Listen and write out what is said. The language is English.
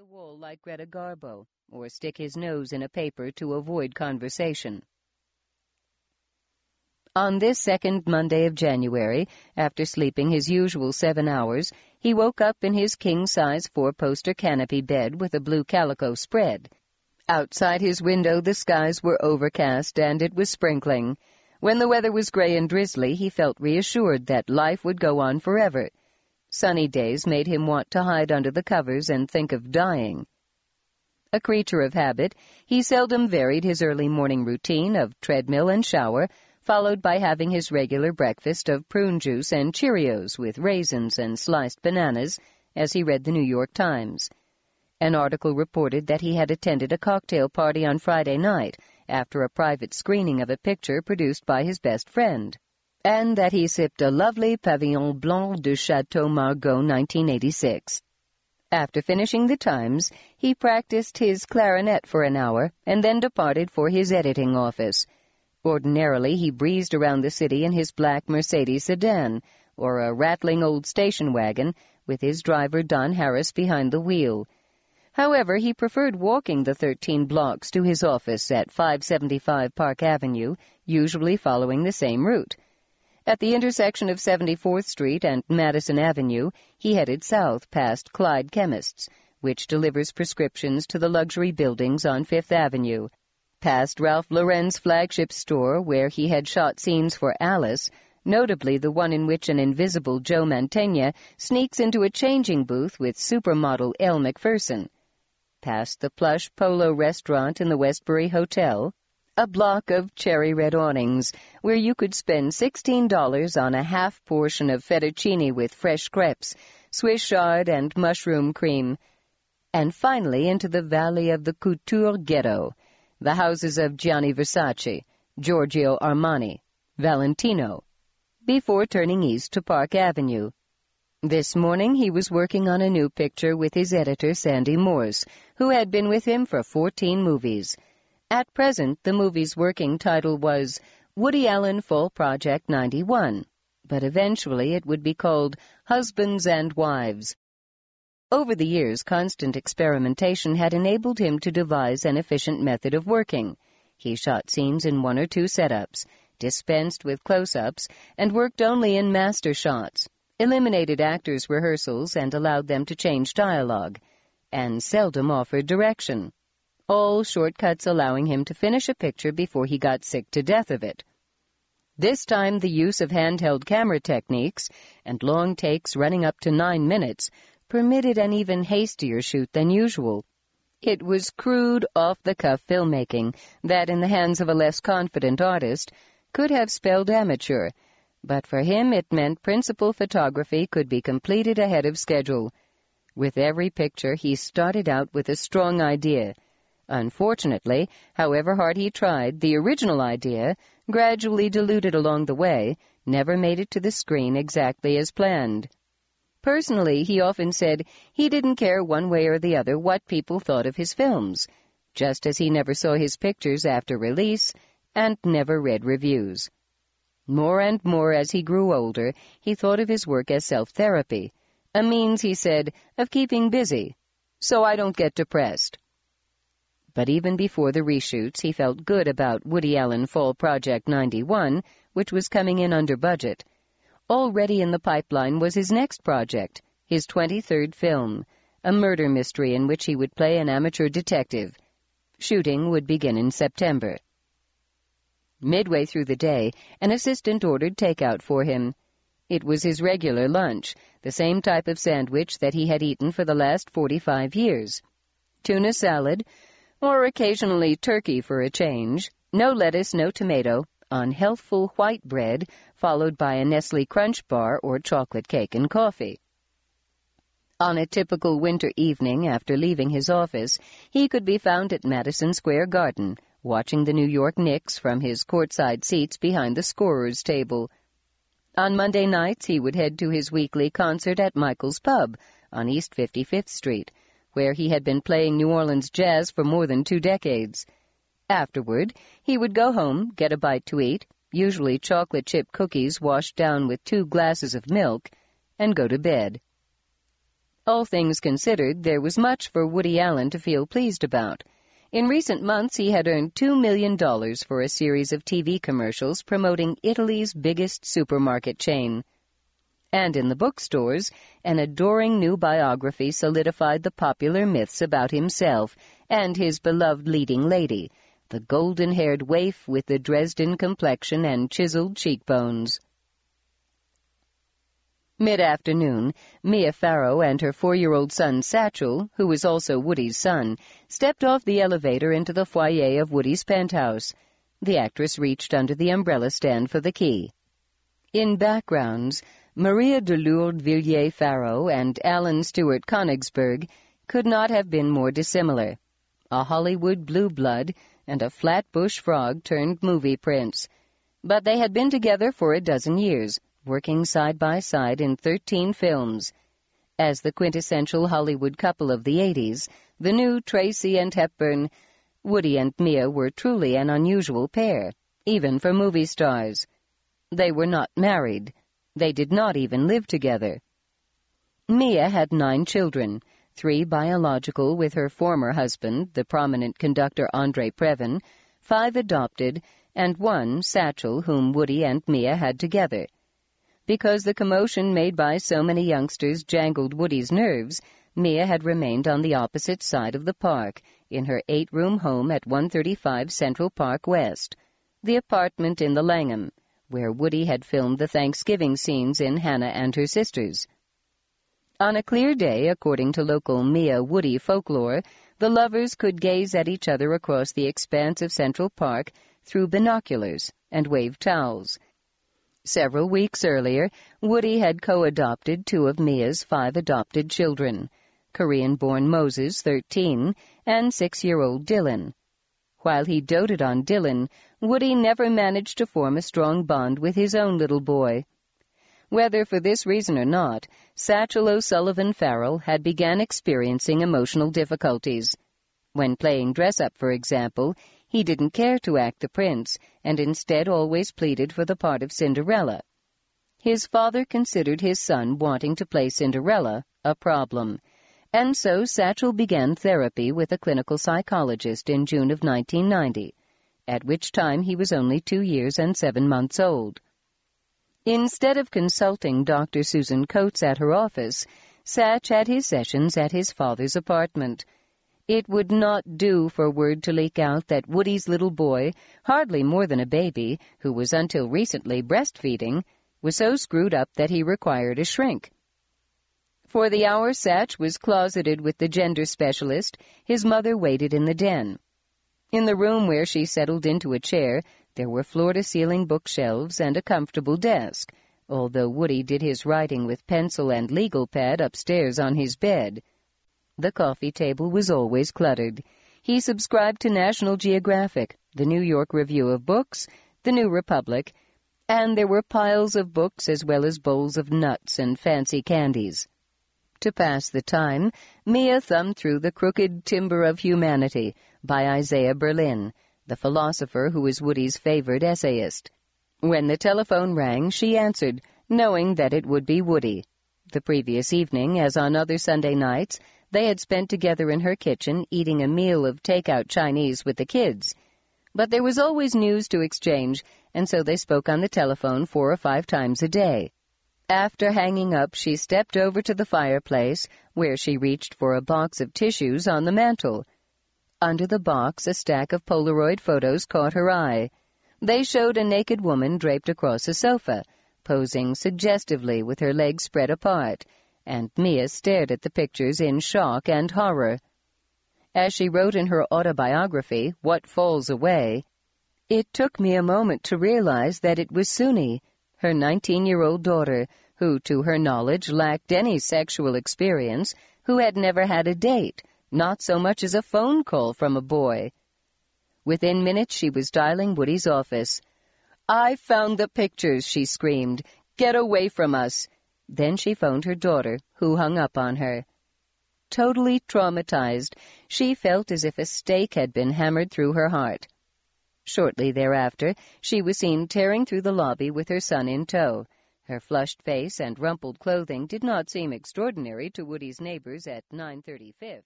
the wall like Greta Garbo, or stick his nose in a paper to avoid conversation. On this second Monday of January, after sleeping his usual seven hours, he woke up in his king-size four-poster canopy bed with a blue calico spread. Outside his window the skies were overcast and it was sprinkling. When the weather was gray and drizzly, he felt reassured that life would go on forever. Sunny days made him want to hide under the covers and think of dying. A creature of habit, he seldom varied his early morning routine of treadmill and shower, followed by having his regular breakfast of prune juice and Cheerios with raisins and sliced bananas, as he read the New York Times. An article reported that he had attended a cocktail party on Friday night after a private screening of a picture produced by his best friend and that he sipped a lovely Pavillon Blanc de Chateau Margaux 1986. After finishing the Times, he practiced his clarinet for an hour and then departed for his editing office. Ordinarily, he breezed around the city in his black Mercedes sedan, or a rattling old station wagon, with his driver Don Harris behind the wheel. However, he preferred walking the 13 blocks to his office at 575 Park Avenue, usually following the same route. At the intersection of 74th Street and Madison Avenue, he headed south past Clyde Chemists, which delivers prescriptions to the luxury buildings on Fifth Avenue, past Ralph Lauren's flagship store where he had shot scenes for Alice, notably the one in which an invisible Joe Mantegna sneaks into a changing booth with supermodel Elle Macpherson, past the plush Polo restaurant in the Westbury Hotel, a block of cherry red awnings, where you could spend $16 on a half portion of fettuccine with fresh crepes, Swiss chard, and mushroom cream. And finally into the valley of the couture ghetto, the houses of Gianni Versace, Giorgio Armani, Valentino, before turning east to Park Avenue. This morning he was working on a new picture with his editor Sandy Morse, who had been with him for 14 movies. At present, the movie's working title was Woody Allen Fall Project 91, but eventually it would be called Husbands and Wives. Over the years, constant experimentation had enabled him to devise an efficient method of working. He shot scenes in one or two setups, dispensed with close-ups, and worked only in master shots, eliminated actors' rehearsals and allowed them to change dialogue, and seldom offered direction all shortcuts allowing him to finish a picture before he got sick to death of it. This time the use of handheld camera techniques and long takes running up to nine minutes permitted an even hastier shoot than usual. It was crude, off-the-cuff filmmaking that, in the hands of a less confident artist, could have spelled amateur, but for him it meant principal photography could be completed ahead of schedule. With every picture he started out with a strong idea — Unfortunately, however hard he tried, the original idea, gradually diluted along the way, never made it to the screen exactly as planned. Personally, he often said he didn't care one way or the other what people thought of his films, just as he never saw his pictures after release and never read reviews. More and more as he grew older, he thought of his work as self-therapy, a means, he said, of keeping busy, so I don't get depressed. But even before the reshoots, he felt good about Woody Allen Fall Project 91, which was coming in under budget. Already in the pipeline was his next project, his 23rd film, a murder mystery in which he would play an amateur detective. Shooting would begin in September. Midway through the day, an assistant ordered takeout for him. It was his regular lunch, the same type of sandwich that he had eaten for the last 45 years. Tuna salad, or occasionally turkey for a change, no lettuce, no tomato, on healthful white bread, followed by a Nestle Crunch bar or chocolate cake and coffee. On a typical winter evening after leaving his office, he could be found at Madison Square Garden, watching the New York Knicks from his courtside seats behind the scorer's table. On Monday nights, he would head to his weekly concert at Michael's Pub on East 55th Street, where he had been playing New Orleans jazz for more than two decades. Afterward, he would go home, get a bite to eat, usually chocolate chip cookies washed down with two glasses of milk, and go to bed. All things considered, there was much for Woody Allen to feel pleased about. In recent months, he had earned $2 million for a series of TV commercials promoting Italy's biggest supermarket chain. And in the bookstores, an adoring new biography solidified the popular myths about himself and his beloved leading lady, the golden-haired waif with the Dresden complexion and chiseled cheekbones. Mid-afternoon, Mia Farrow and her four-year-old son Satchel, who was also Woody's son, stepped off the elevator into the foyer of Woody's penthouse. The actress reached under the umbrella stand for the key. In backgrounds, Maria de Lourdes Villiers Farrow and Allan Stewart Konigsberg could not have been more dissimilar. A Hollywood blue blood and a Flatbush frog turned movie prince. But they had been together for a dozen years, working side by side in 13 films. As the quintessential Hollywood couple of the 80s, the new Tracy and Hepburn, Woody and Mia were truly an unusual pair, even for movie stars. They were not married. They did not even live together. Mia had nine children, three biological with her former husband, the prominent conductor Andre Previn, five adopted, and one, Satchel, whom Woody and Mia had together. Because the commotion made by so many youngsters jangled Woody's nerves, Mia had remained on the opposite side of the park, in her eight-room home at 135 Central Park West, the apartment in the Langham, where Woody had filmed the Thanksgiving scenes in Hannah and Her Sisters. On a clear day, according to local Mia Woody folklore, the lovers could gaze at each other across the expanse of Central Park through binoculars and wave towels, Several weeks earlier, Woody had co-adopted two of Mia's five adopted children, Korean-born Moses, 13, and six-year-old Dylan. While he doted on Dylan, Woody never managed to form a strong bond with his own little boy. Whether for this reason or not, Satchel O'Sullivan Farrow had begun experiencing emotional difficulties. When playing dress-up, for example, he didn't care to act the prince, and instead always pleaded for the part of Cinderella. His father considered his son wanting to play Cinderella a problem, and so Satchel began therapy with a clinical psychologist in June of 1990, at which time he was only two years and seven months old. Instead of consulting Dr. Susan Coates at her office, Satch had his sessions at his father's apartment — it would not do for word to leak out that Woody's little boy, hardly more than a baby, who was until recently breastfeeding, was so screwed up that he required a shrink. For the hour Satch was closeted with the gender specialist, his mother waited in the den. In the room where she settled into a chair, there were floor-to-ceiling bookshelves and a comfortable desk, although Woody did his writing with pencil and legal pad upstairs on his bed. The coffee table was always cluttered. He subscribed to National Geographic, the New York Review of Books, the New Republic, and there were piles of books as well as bowls of nuts and fancy candies. To pass the time, Mia thumbed through The Crooked Timber of Humanity by Isaiah Berlin, the philosopher who is Woody's favorite essayist. When the telephone rang, she answered, knowing that it would be Woody. The previous evening, as on other Sunday nights, they had spent together in her kitchen eating a meal of take-out Chinese with the kids. But there was always news to exchange, and so they spoke on the telephone four or five times a day. After hanging up, she stepped over to the fireplace, where she reached for a box of tissues on the mantel. Under the box, a stack of Polaroid photos caught her eye. They showed a naked woman draped across a sofa, posing suggestively with her legs spread apart, and Mia stared at the pictures in shock and horror. As she wrote in her autobiography, What Falls Away, it took me a moment to realize that it was Soon-Yi, her 19-year-old daughter, who, to her knowledge, lacked any sexual experience, who had never had a date, not so much as a phone call from a boy. Within minutes she was dialing Woody's office. I found the pictures, she screamed. Get away from us. Then she phoned her daughter, who hung up on her. Totally traumatized, she felt as if a stake had been hammered through her heart. Shortly thereafter, she was seen tearing through the lobby with her son in tow, Her flushed face and rumpled clothing did not seem extraordinary to Woody's neighbors at 930 Fifth.